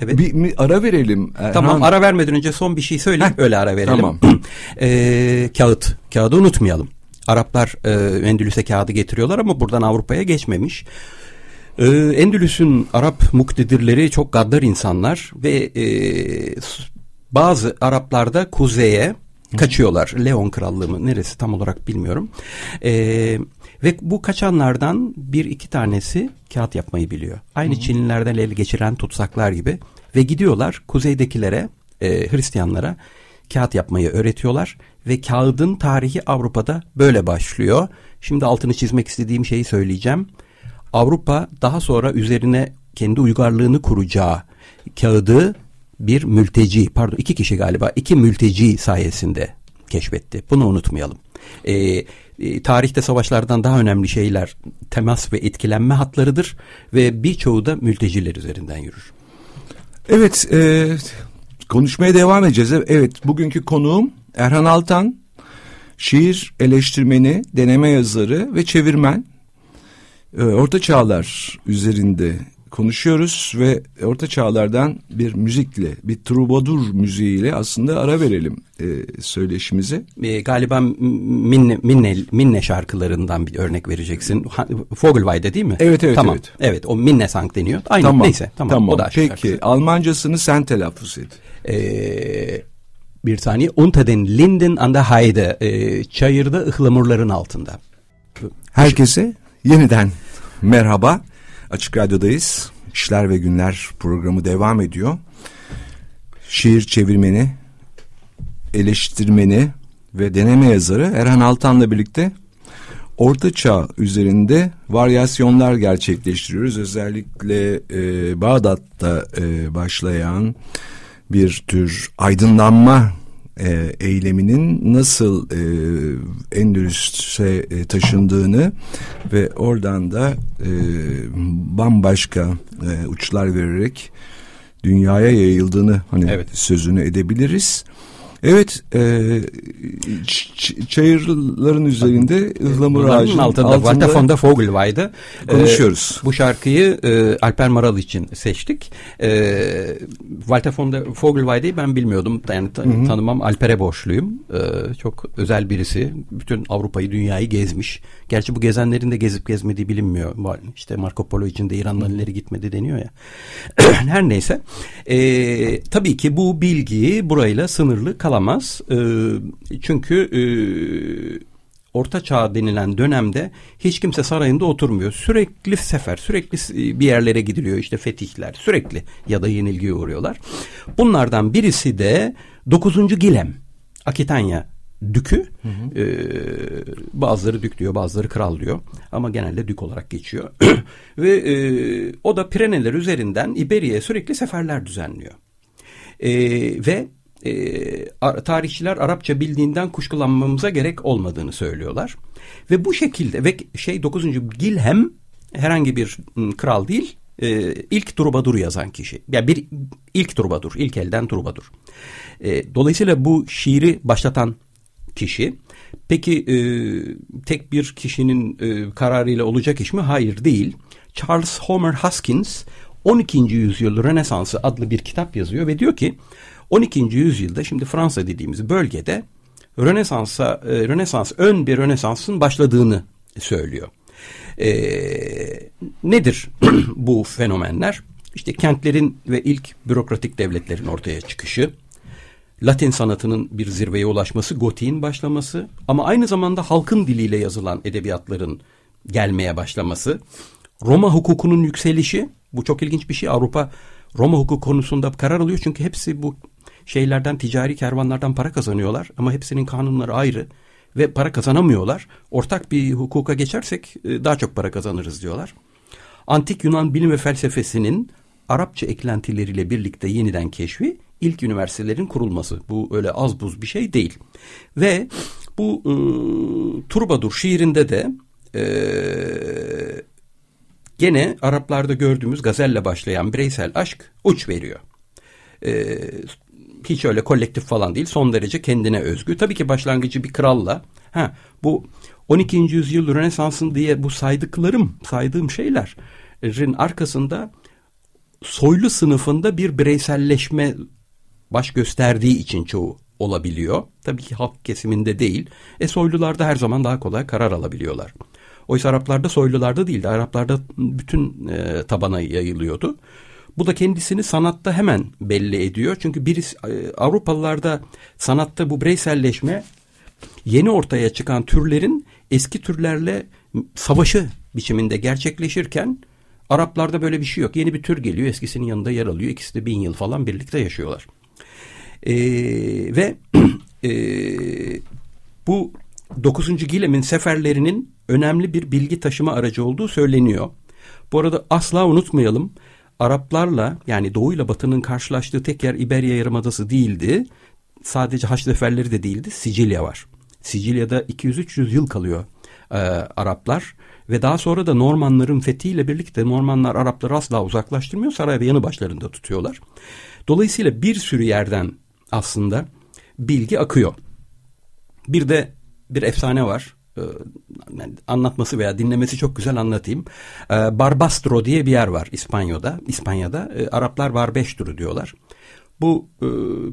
evet. Bir, bir ara verelim. Erhan. Tamam ara vermeden önce son bir şey söyleyeyim Heh, öyle ara verelim. Tamam. e, kağıt. Kağıdı unutmayalım. Araplar e, Endülüs'e kağıdı getiriyorlar ama buradan Avrupa'ya geçmemiş. Ee, Endülüs'ün Arap muktedirleri çok gaddar insanlar ve e, bazı Araplarda kuzeye kaçıyorlar. Leon Krallığı mı neresi tam olarak bilmiyorum. E, ve bu kaçanlardan bir iki tanesi kağıt yapmayı biliyor. Aynı Hı. Çinlilerden el geçiren tutsaklar gibi ve gidiyorlar kuzeydekilere e, Hristiyanlara kağıt yapmayı öğretiyorlar ve kağıdın tarihi Avrupa'da böyle başlıyor. Şimdi altını çizmek istediğim şeyi söyleyeceğim. Avrupa daha sonra üzerine kendi uygarlığını kuracağı kağıdı bir mülteci pardon iki kişi galiba iki mülteci sayesinde keşfetti. Bunu unutmayalım. Ee, e, tarihte savaşlardan daha önemli şeyler temas ve etkilenme hatlarıdır ve birçoğu da mülteciler üzerinden yürür. Evet, e, konuşmaya devam edeceğiz. Evet, bugünkü konuğum Erhan Altan, şiir eleştirmeni, deneme yazarı ve çevirmen. E, Orta Çağlar üzerinde konuşuyoruz ve Orta Çağlardan bir müzikle, bir troubadour müziğiyle aslında ara verelim e, söyleşimizi. E, galiba Minne, Minne, Minne şarkılarından bir örnek vereceksin. Vogelweide değil mi? Evet, evet, tamam. evet. Evet, o Minne Sang deniyor. Aynı Tamam, neyse. Tamam, tamam. O da Peki, şarkısı. Almancasını sen telaffuz et. Ee, bir saniye. Unter den Linden an der Heide. Ee, çayırda ıhlamurların altında. Herkese yeniden merhaba. Açık Radyo'dayız. İşler ve Günler programı devam ediyor. Şiir çevirmeni, eleştirmeni ve deneme yazarı Erhan Altan'la birlikte Orta Çağ üzerinde varyasyonlar gerçekleştiriyoruz. Özellikle e, Bağdat'ta e, başlayan bir tür aydınlanma e, eyleminin nasıl e, Endülüs'e e, taşındığını ve oradan da e, bambaşka e, uçlar vererek dünyaya yayıldığını hani Evet. sözünü edebiliriz. Evet, e, ç- ç- çayırların üzerinde ıhlamur ağacının altında, altında, Walter von der Vogelweide. konuşuyoruz. Ee, bu şarkıyı e, Alper Maral için seçtik. E, von der Vogelweide'yi ben bilmiyordum. Yani ta- tanımam Alper'e borçluyum. E, çok özel birisi. Bütün Avrupa'yı, dünyayı gezmiş. Gerçi bu gezenlerin de gezip gezmediği bilinmiyor. İşte Marco Polo için de İran'dan ileri gitmedi deniyor ya. Her neyse. E, tabii ki bu bilgi burayla sınırlı kalamaz. E, çünkü e, Orta Çağ denilen dönemde hiç kimse sarayında oturmuyor. Sürekli sefer, sürekli bir yerlere gidiliyor. İşte fetihler sürekli ya da yenilgiye uğruyorlar. Bunlardan birisi de 9. Gilem, Akitanya dükü. Ee, bazıları dük diyor, bazıları kral diyor. Ama genelde dük olarak geçiyor. Ve e, o da Pireneler üzerinden İberya'ya sürekli seferler düzenliyor. Ee, ve e, ar- tarihçiler Arapça bildiğinden kuşkulanmamıza gerek olmadığını söylüyorlar. Ve bu şekilde ve şey 9. Gilhem herhangi bir kral değil e, ilk trubadur yazan kişi. Yani bir ilk trubadur, ilk elden trubadur. E, dolayısıyla bu şiiri başlatan kişi. Peki e, tek bir kişinin e, kararıyla olacak iş mi? Hayır değil. Charles Homer Hoskins 12. yüzyıl Rönesansı adlı bir kitap yazıyor ve diyor ki 12. yüzyılda şimdi Fransa dediğimiz bölgede Rönesans'a e, Rönesans ön bir Rönesans'ın başladığını söylüyor. E, nedir bu fenomenler? İşte kentlerin ve ilk bürokratik devletlerin ortaya çıkışı, Latin sanatının bir zirveye ulaşması, gotiğin başlaması ama aynı zamanda halkın diliyle yazılan edebiyatların gelmeye başlaması, Roma hukukunun yükselişi, bu çok ilginç bir şey. Avrupa Roma hukuku konusunda karar alıyor çünkü hepsi bu şeylerden ticari kervanlardan para kazanıyorlar ama hepsinin kanunları ayrı ve para kazanamıyorlar. Ortak bir hukuka geçersek e, daha çok para kazanırız diyorlar. Antik Yunan bilim ve felsefesinin Arapça eklentileriyle birlikte yeniden keşfi ilk üniversitelerin kurulması. Bu öyle az buz bir şey değil. Ve bu e, Turbadur şiirinde de e, gene Araplarda gördüğümüz gazelle başlayan bireysel aşk uç veriyor. E, hiç öyle kolektif falan değil. Son derece kendine özgü. Tabii ki başlangıcı bir kralla. Ha, bu 12. yüzyıl Rönesans'ın diye bu saydıklarım, saydığım şeylerin arkasında soylu sınıfında bir bireyselleşme baş gösterdiği için çoğu olabiliyor. Tabii ki halk kesiminde değil. E soylularda her zaman daha kolay karar alabiliyorlar. Oysa Araplarda soylularda değildi. Araplarda bütün e, tabana yayılıyordu. Bu da kendisini sanatta hemen belli ediyor. Çünkü birisi e, Avrupalılarda sanatta bu bireyselleşme yeni ortaya çıkan türlerin eski türlerle savaşı biçiminde gerçekleşirken Araplarda böyle bir şey yok. Yeni bir tür geliyor eskisinin yanında yer alıyor. İkisi de bin yıl falan birlikte yaşıyorlar. Ee, ve e, bu 9. Gilem'in seferlerinin önemli bir bilgi taşıma aracı olduğu söyleniyor. Bu arada asla unutmayalım. Araplarla yani Doğu ile Batı'nın karşılaştığı tek yer İberya Yarımadası değildi. Sadece Haç Zaferleri de değildi. Sicilya var. Sicilya'da 200-300 yıl kalıyor e, Araplar. Ve daha sonra da Normanların fethiyle birlikte Normanlar Arapları asla uzaklaştırmıyor. Sarayda yanı başlarında tutuyorlar. Dolayısıyla bir sürü yerden aslında bilgi akıyor. Bir de bir efsane var. Ee, anlatması veya dinlemesi çok güzel anlatayım. Ee, Barbastro diye bir yer var İspanya'da. İspanya'da e, Araplar Barbeşturu diyorlar. Bu e,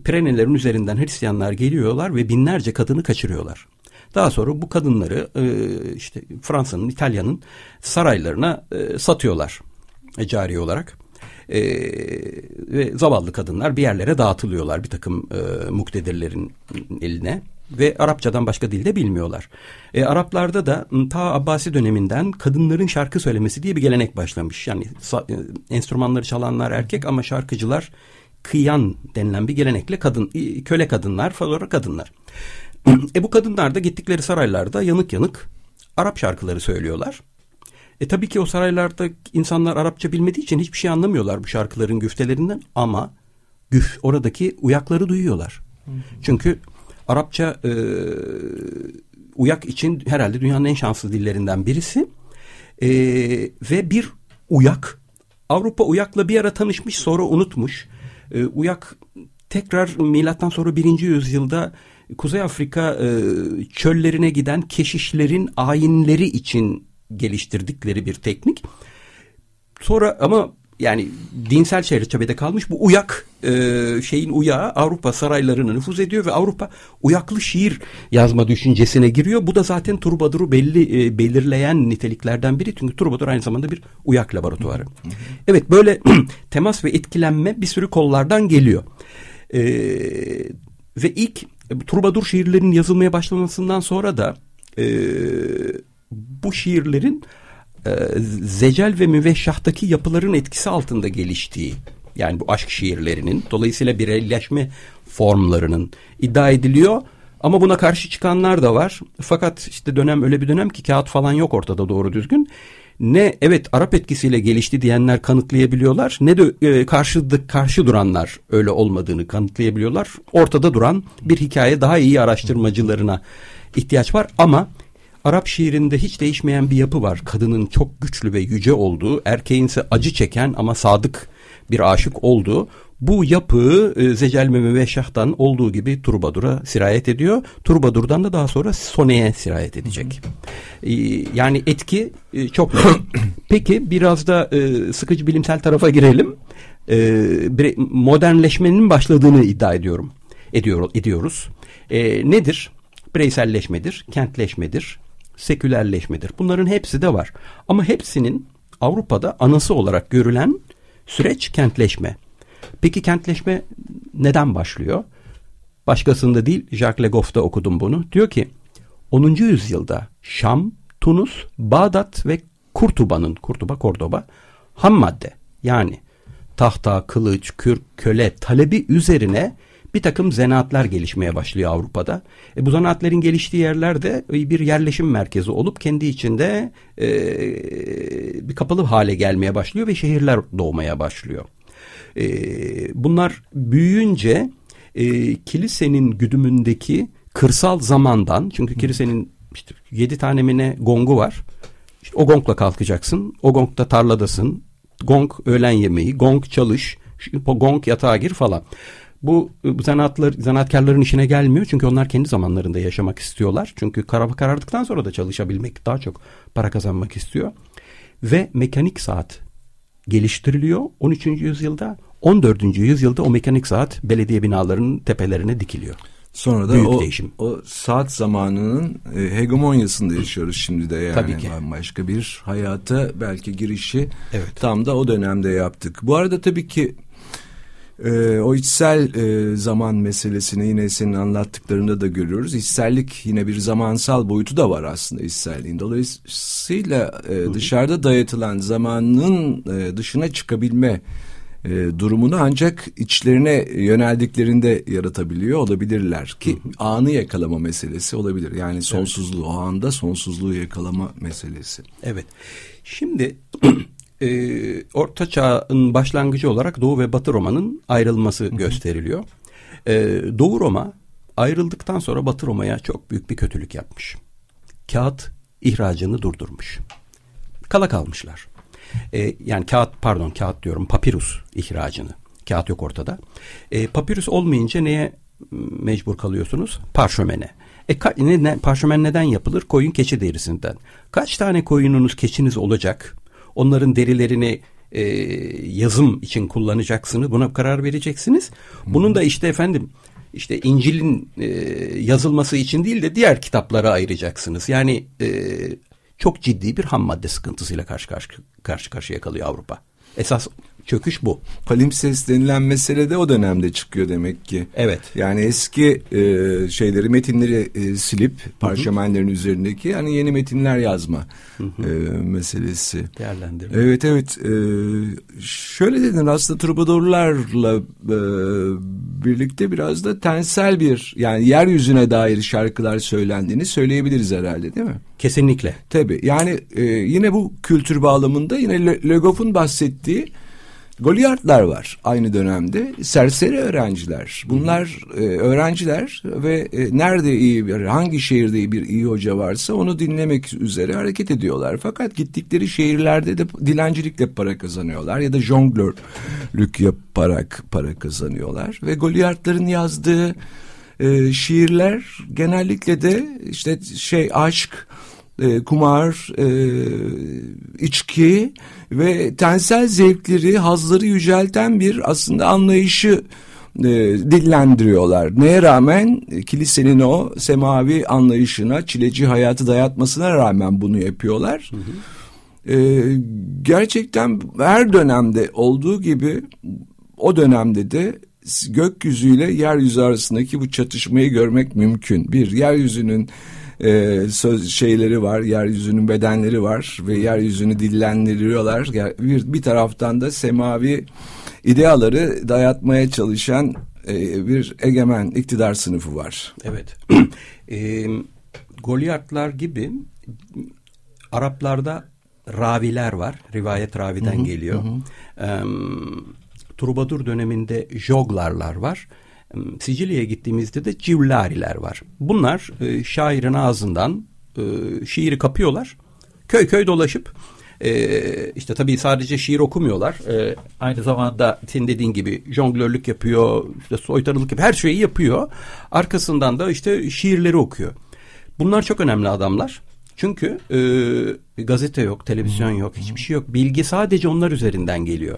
Pirenelerin üzerinden Hristiyanlar geliyorlar ve binlerce kadını kaçırıyorlar. Daha sonra bu kadınları e, işte Fransa'nın, İtalya'nın saraylarına e, satıyorlar e, cari olarak. E, ve zavallı kadınlar bir yerlere dağıtılıyorlar bir takım e, muktedirlerin eline ve Arapçadan başka dilde bilmiyorlar. E, Araplarda da ta Abbasi döneminden kadınların şarkı söylemesi diye bir gelenek başlamış. Yani e, enstrümanları çalanlar erkek ama şarkıcılar kıyan denilen bir gelenekle kadın köle kadınlar, favori kadınlar. e bu kadınlar da gittikleri saraylarda yanık yanık Arap şarkıları söylüyorlar. E tabii ki o saraylarda insanlar Arapça bilmediği için hiçbir şey anlamıyorlar bu şarkıların güftelerinden ama güf oradaki uyakları duyuyorlar. Çünkü Arapça e, uyak için herhalde dünyanın en şanslı dillerinden birisi. E, ve bir uyak Avrupa uyakla bir ara tanışmış sonra unutmuş. E, uyak tekrar milattan sonra birinci yüzyılda Kuzey Afrika e, çöllerine giden keşişlerin ayinleri için geliştirdikleri bir teknik. Sonra ama yani dinsel çerçevede kalmış bu uyak e, şeyin uyağı Avrupa saraylarına nüfuz ediyor ve Avrupa uyaklı şiir yazma düşüncesine giriyor. Bu da zaten Turbadur'u belli e, belirleyen niteliklerden biri. Çünkü Turbadur aynı zamanda bir uyak laboratuvarı. Evet böyle temas ve etkilenme bir sürü kollardan geliyor. E, ve ilk Turbadur şiirlerinin yazılmaya başlamasından sonra da e, bu şiirlerin e, zecel ve müveşşahtaki yapıların etkisi altında geliştiği yani bu aşk şiirlerinin dolayısıyla bireyleşme formlarının iddia ediliyor. Ama buna karşı çıkanlar da var. Fakat işte dönem öyle bir dönem ki kağıt falan yok ortada doğru düzgün. Ne evet Arap etkisiyle gelişti diyenler kanıtlayabiliyorlar ne de e, karşı, karşı duranlar öyle olmadığını kanıtlayabiliyorlar. Ortada duran bir hikaye daha iyi araştırmacılarına ihtiyaç var ama Arap şiirinde hiç değişmeyen bir yapı var. Kadının çok güçlü ve yüce olduğu, erkeğin ise acı çeken ama sadık bir aşık olduğu. Bu yapı e, ve Şah'tan olduğu gibi Turbadur'a sirayet ediyor. Turbadur'dan da daha sonra Sone'ye sirayet edecek. E, yani etki e, çok Peki biraz da e, sıkıcı bilimsel tarafa girelim. E, modernleşmenin başladığını iddia ediyorum. Ediyor, ediyoruz. E, nedir? Bireyselleşmedir, kentleşmedir, sekülerleşmedir. Bunların hepsi de var. Ama hepsinin Avrupa'da anası olarak görülen süreç kentleşme. Peki kentleşme neden başlıyor? Başkasında değil, Jacques Legoff'ta okudum bunu. Diyor ki 10. yüzyılda Şam, Tunus, Bağdat ve Kurtuba'nın, Kurtuba, Kordoba ham madde yani tahta, kılıç, kürk, köle talebi üzerine bir takım zanaatler gelişmeye başlıyor Avrupa'da. E, bu zanaatlerin geliştiği yerlerde bir yerleşim merkezi olup kendi içinde e, bir kapalı hale gelmeye başlıyor ve şehirler doğmaya başlıyor. E, bunlar büyüyünce e, kilisenin güdümündeki kırsal zamandan çünkü kilisenin işte yedi tane mi ne gongu var. İşte o gongla kalkacaksın. O gongda tarladasın. Gong öğlen yemeği, gong çalış, gong yatağa gir falan. Bu, zanaatlar, zanaatkarların işine gelmiyor çünkü onlar kendi zamanlarında yaşamak istiyorlar. Çünkü kararı karardıktan sonra da çalışabilmek daha çok para kazanmak istiyor. Ve mekanik saat geliştiriliyor 13. yüzyılda. 14. yüzyılda o mekanik saat belediye binalarının tepelerine dikiliyor. Sonra da Büyük o, değişim. o saat zamanının e, hegemonyasında yaşıyoruz şimdi de yani. Tabii ki. Başka bir hayata belki girişi evet. tam da o dönemde yaptık. Bu arada tabii ki e, o içsel e, zaman meselesini yine senin anlattıklarında da görüyoruz. İçsellik yine bir zamansal boyutu da var aslında içselliğin. Dolayısıyla e, dışarıda dayatılan zamanın e, dışına çıkabilme e, durumunu ancak içlerine yöneldiklerinde yaratabiliyor olabilirler ki anı yakalama meselesi olabilir. Yani sonsuzluğu evet. o anda sonsuzluğu yakalama meselesi. Evet. Şimdi e, Orta Çağ'ın başlangıcı olarak Doğu ve Batı Roma'nın ayrılması gösteriliyor. E, Doğu Roma ayrıldıktan sonra Batı Roma'ya çok büyük bir kötülük yapmış. Kağıt ihracını durdurmuş. Kala kalmışlar. E, yani kağıt pardon kağıt diyorum papirus ihracını. Kağıt yok ortada. E, papirus olmayınca neye mecbur kalıyorsunuz? Parşömene. E, ka, ne, ne, parşömen neden yapılır? Koyun keçi derisinden. Kaç tane koyununuz keçiniz olacak? Onların derilerini e, yazım için kullanacaksınız. Buna karar vereceksiniz. Bunun da işte efendim işte İncil'in e, yazılması için değil de diğer kitaplara ayıracaksınız. Yani e, çok ciddi bir ham madde sıkıntısıyla karşı karşı, karşı karşıya kalıyor Avrupa. Esas çöküş bu. Palimpsest denilen mesele de o dönemde çıkıyor demek ki. Evet. Yani eski e, şeyleri metinleri e, silip parşömenlerin üzerindeki yani yeni metinler yazma E, meselesi. Değerlendirme. Evet evet. E, şöyle dedin aslında trubadorlarla e, birlikte biraz da tensel bir yani yeryüzüne dair şarkılar söylendiğini söyleyebiliriz herhalde değil mi? Kesinlikle. Tabii yani e, yine bu kültür bağlamında yine Le, bahsettiği Goliardlar var aynı dönemde. Serseri öğrenciler. Bunlar e, öğrenciler ve e, nerede iyi bir, hangi şehirde bir iyi hoca varsa onu dinlemek üzere hareket ediyorlar. Fakat gittikleri şehirlerde de dilencilikle para kazanıyorlar ya da jonglörlük yaparak para kazanıyorlar. Ve Goliardların yazdığı e, şiirler genellikle de işte şey aşk, e, kumar, e, içki ve tensel zevkleri, hazları yücelten bir aslında anlayışı e, dillendiriyorlar. Neye rağmen kilisenin o semavi anlayışına, çileci hayatı dayatmasına rağmen bunu yapıyorlar. Hı hı. E, gerçekten her dönemde olduğu gibi o dönemde de gökyüzüyle yeryüzü arasındaki bu çatışmayı görmek mümkün. Bir, yeryüzünün e, söz şeyleri var, yeryüzünün bedenleri var ve yeryüzünü dillendiriyorlar. Bir, bir taraftan da semavi ideaları dayatmaya çalışan e, bir egemen iktidar sınıfı var. Evet. e, Goliathlar gibi Araplarda raviler var. Rivayet raviden hı hı, geliyor. Hı. E, Trubadur döneminde joglarlar var. Sicilya'ya gittiğimizde de civlariler var. Bunlar e, şairin ağzından e, şiiri kapıyorlar. Köy köy dolaşıp e, işte tabii sadece şiir okumuyorlar. E, aynı zamanda senin dediğin gibi jonglörlük yapıyor, işte soytarılık yapıyor, her şeyi yapıyor. Arkasından da işte şiirleri okuyor. Bunlar çok önemli adamlar. Çünkü e, gazete yok, televizyon yok, hiçbir şey yok. Bilgi sadece onlar üzerinden geliyor.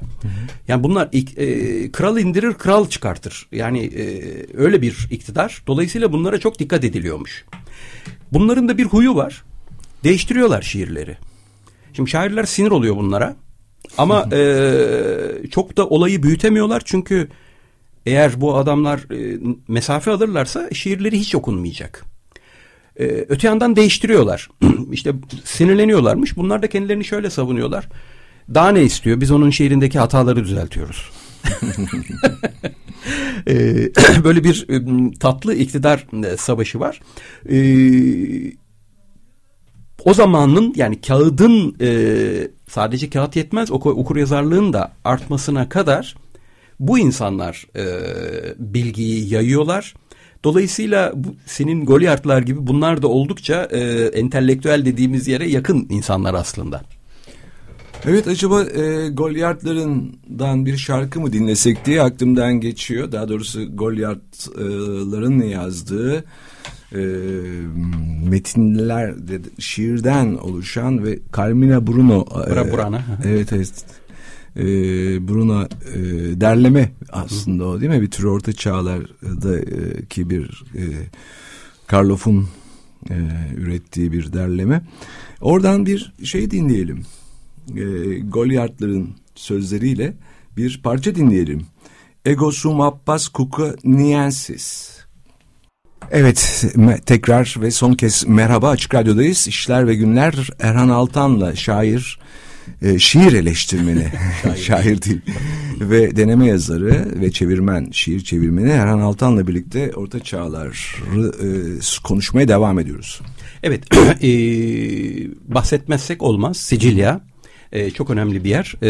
Yani bunlar e, kral indirir, kral çıkartır. Yani e, öyle bir iktidar. Dolayısıyla bunlara çok dikkat ediliyormuş. Bunların da bir huyu var. Değiştiriyorlar şiirleri. Şimdi şairler sinir oluyor bunlara. Ama e, çok da olayı büyütemiyorlar çünkü eğer bu adamlar e, mesafe alırlarsa şiirleri hiç okunmayacak. Ee, öte yandan değiştiriyorlar. işte sinirleniyorlarmış. Bunlar da kendilerini şöyle savunuyorlar. Daha ne istiyor? Biz onun şiirindeki hataları düzeltiyoruz. ee, böyle bir ıı, tatlı iktidar ıı, savaşı var. Ee, o zamanın yani kağıdın e, sadece kağıt yetmez oku, okur yazarlığın da artmasına kadar bu insanlar e, bilgiyi yayıyorlar Dolayısıyla bu, senin Goliath'lar gibi bunlar da oldukça e, entelektüel dediğimiz yere yakın insanlar aslında. Evet acaba e, Goliath'larından bir şarkı mı dinlesek diye aklımdan geçiyor. Daha doğrusu Goliath'ların yazdığı e, metinler, şiirden oluşan ve Carmina Bruno. E, Burana. Evet evet e, Bruno e, derleme aslında o değil mi? Bir tür orta çağlardaki bir e, Karloff'un e, ürettiği bir derleme. Oradan bir şey dinleyelim. E, Goliard'ların sözleriyle bir parça dinleyelim. Ego sum appas kuka niensis. Evet tekrar ve son kez merhaba Açık Radyo'dayız. İşler ve Günler Erhan Altan'la şair e, şiir eleştirmeni, şair. şair değil ve deneme yazarı ve çevirmen, şiir çevirmeni Erhan Altan'la birlikte Orta Çağlar'ı e, konuşmaya devam ediyoruz. Evet, e, bahsetmezsek olmaz Sicilya. E, çok önemli bir yer. E,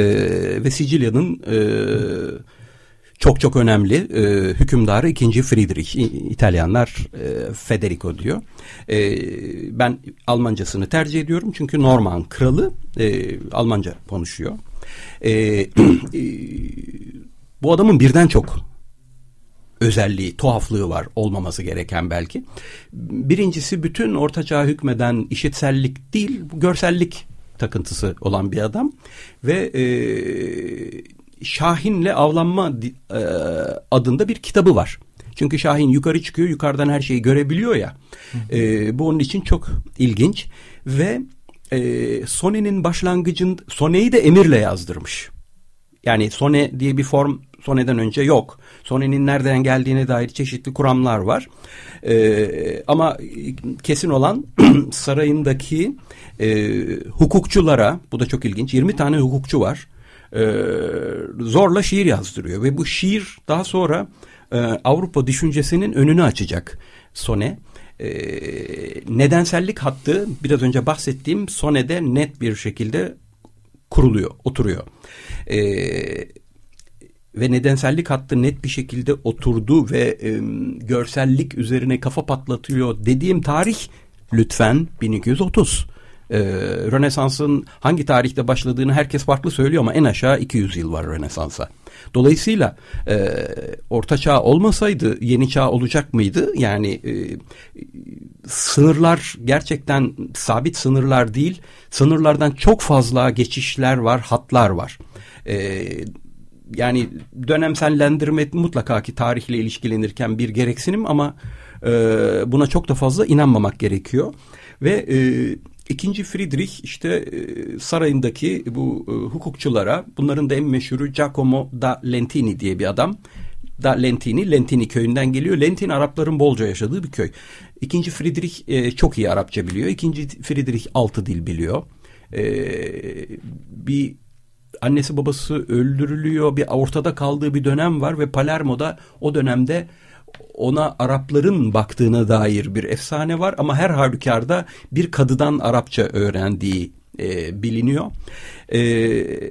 ve Sicilya'nın e, çok çok önemli e, hükümdarı 2. Friedrich. İtalyanlar e, Federico diyor. E, ben Almancasını tercih ediyorum çünkü Norman kralı e, Almanca konuşuyor. E, e, bu adamın birden çok özelliği, tuhaflığı var olmaması gereken belki. Birincisi bütün ortaçağ hükmeden işitsellik değil, görsellik takıntısı olan bir adam ve e, Şahin'le avlanma e, adında bir kitabı var. Çünkü Şahin yukarı çıkıyor, yukarıdan her şeyi görebiliyor ya. E, bu onun için çok ilginç ve e, Sone'nin başlangıcın Sone'yi de emirle yazdırmış. Yani Sone diye bir form Sone'den önce yok. Sone'nin nereden geldiğine dair çeşitli kuramlar var. Ee, ama kesin olan sarayındaki e, hukukçulara, bu da çok ilginç, 20 tane hukukçu var. Ee, zorla şiir yazdırıyor ve bu şiir daha sonra e, Avrupa düşüncesinin önünü açacak Sone. E, nedensellik hattı biraz önce bahsettiğim Sone'de net bir şekilde kuruluyor, oturuyor. E, ve nedensellik hattı net bir şekilde oturdu ve e, görsellik üzerine kafa patlatıyor dediğim tarih lütfen 1230. Ee, Rönesans'ın hangi tarihte başladığını herkes farklı söylüyor ama en aşağı 200 yıl var Rönesans'a. Dolayısıyla e, orta çağ olmasaydı yeni çağ olacak mıydı? Yani e, sınırlar gerçekten sabit sınırlar değil. Sınırlardan çok fazla geçişler var, hatlar var. E, yani dönemsellendirme mutlaka ki tarihle ilişkilenirken bir gereksinim ama e, buna çok da fazla inanmamak gerekiyor. Ve e, ikinci Friedrich işte e, sarayındaki bu e, hukukçulara bunların da en meşhuru Giacomo da Lentini diye bir adam. Da Lentini, Lentini köyünden geliyor. Lentini Arapların bolca yaşadığı bir köy. İkinci Friedrich e, çok iyi Arapça biliyor. İkinci Friedrich altı dil biliyor. Bir annesi babası öldürülüyor. Bir ortada kaldığı bir dönem var ve Palermo'da o dönemde ona Arapların baktığına dair bir efsane var ama her halükarda bir kadıdan Arapça öğrendiği e, biliniyor. E,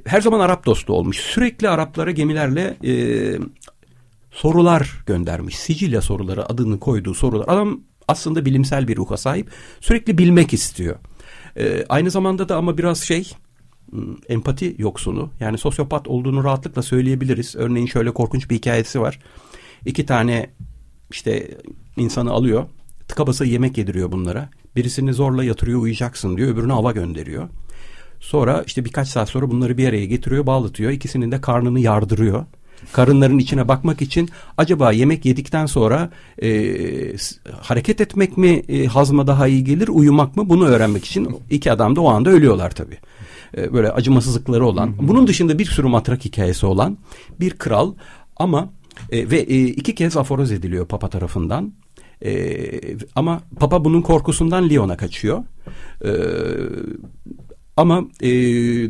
her zaman Arap dostu olmuş. Sürekli Araplara gemilerle e, sorular göndermiş. Sicilya soruları adını koyduğu sorular. Adam aslında bilimsel bir ruha sahip. Sürekli bilmek istiyor. E, aynı zamanda da ama biraz şey Hmm, empati yoksunu yani sosyopat olduğunu rahatlıkla söyleyebiliriz. Örneğin şöyle korkunç bir hikayesi var. İki tane işte insanı alıyor tıka basa yemek yediriyor bunlara. Birisini zorla yatırıyor uyuyacaksın diyor öbürünü hava gönderiyor. Sonra işte birkaç saat sonra bunları bir araya getiriyor bağlatıyor. İkisinin de karnını yardırıyor. Karınların içine bakmak için acaba yemek yedikten sonra e, hareket etmek mi e, hazma daha iyi gelir uyumak mı bunu öğrenmek için iki adam da o anda ölüyorlar tabii. E, böyle acımasızlıkları olan, bunun dışında bir sürü matrak hikayesi olan bir kral ama e, ve e, iki kez aforoz ediliyor Papa tarafından. E, ama Papa bunun korkusundan Lyon'a kaçıyor. E, ama e,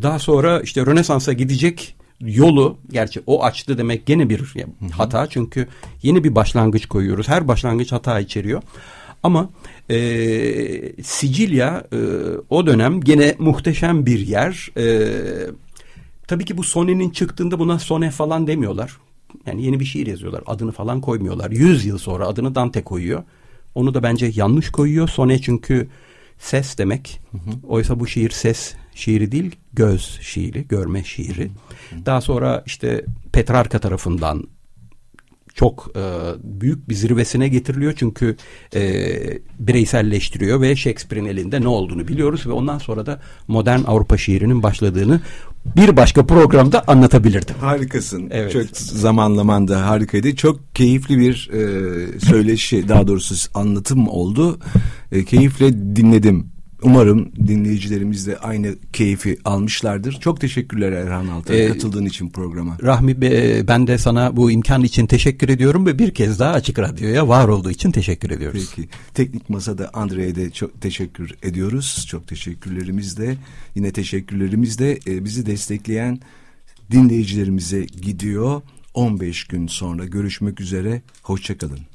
daha sonra işte Rönesans'a gidecek yolu gerçi o açtı demek gene bir hata çünkü yeni bir başlangıç koyuyoruz. Her başlangıç hata içeriyor. Ama e, Sicilya e, o dönem gene muhteşem bir yer. E, tabii ki bu Sone'nin çıktığında buna Sone falan demiyorlar. Yani yeni bir şiir yazıyorlar. Adını falan koymuyorlar. Yüz yıl sonra adını Dante koyuyor. Onu da bence yanlış koyuyor. Sone çünkü ses demek. Hı hı. Oysa bu şiir ses şiiri değil, göz şiiri, görme şiiri. Hı hı. Daha sonra işte Petrarka tarafından çok e, büyük bir zirvesine getiriliyor çünkü e, bireyselleştiriyor ve Shakespeare'in elinde ne olduğunu biliyoruz ve ondan sonra da modern Avrupa şiirinin başladığını bir başka programda anlatabilirdim. Harikasın. Evet. Çok zamanlaman da harikaydı. Çok keyifli bir e, söyleşi daha doğrusu anlatım oldu. E, keyifle dinledim Umarım dinleyicilerimiz de aynı keyfi almışlardır. Çok teşekkürler Erhan Altay ee, katıldığın için programa. Rahmi ben de sana bu imkan için teşekkür ediyorum ve bir kez daha Açık Radyo'ya var olduğu için teşekkür ediyoruz. Peki. Teknik Masa'da Andre'ye de çok teşekkür ediyoruz. Çok teşekkürlerimiz de yine teşekkürlerimiz de e, bizi destekleyen dinleyicilerimize gidiyor. 15 gün sonra görüşmek üzere. Hoşçakalın.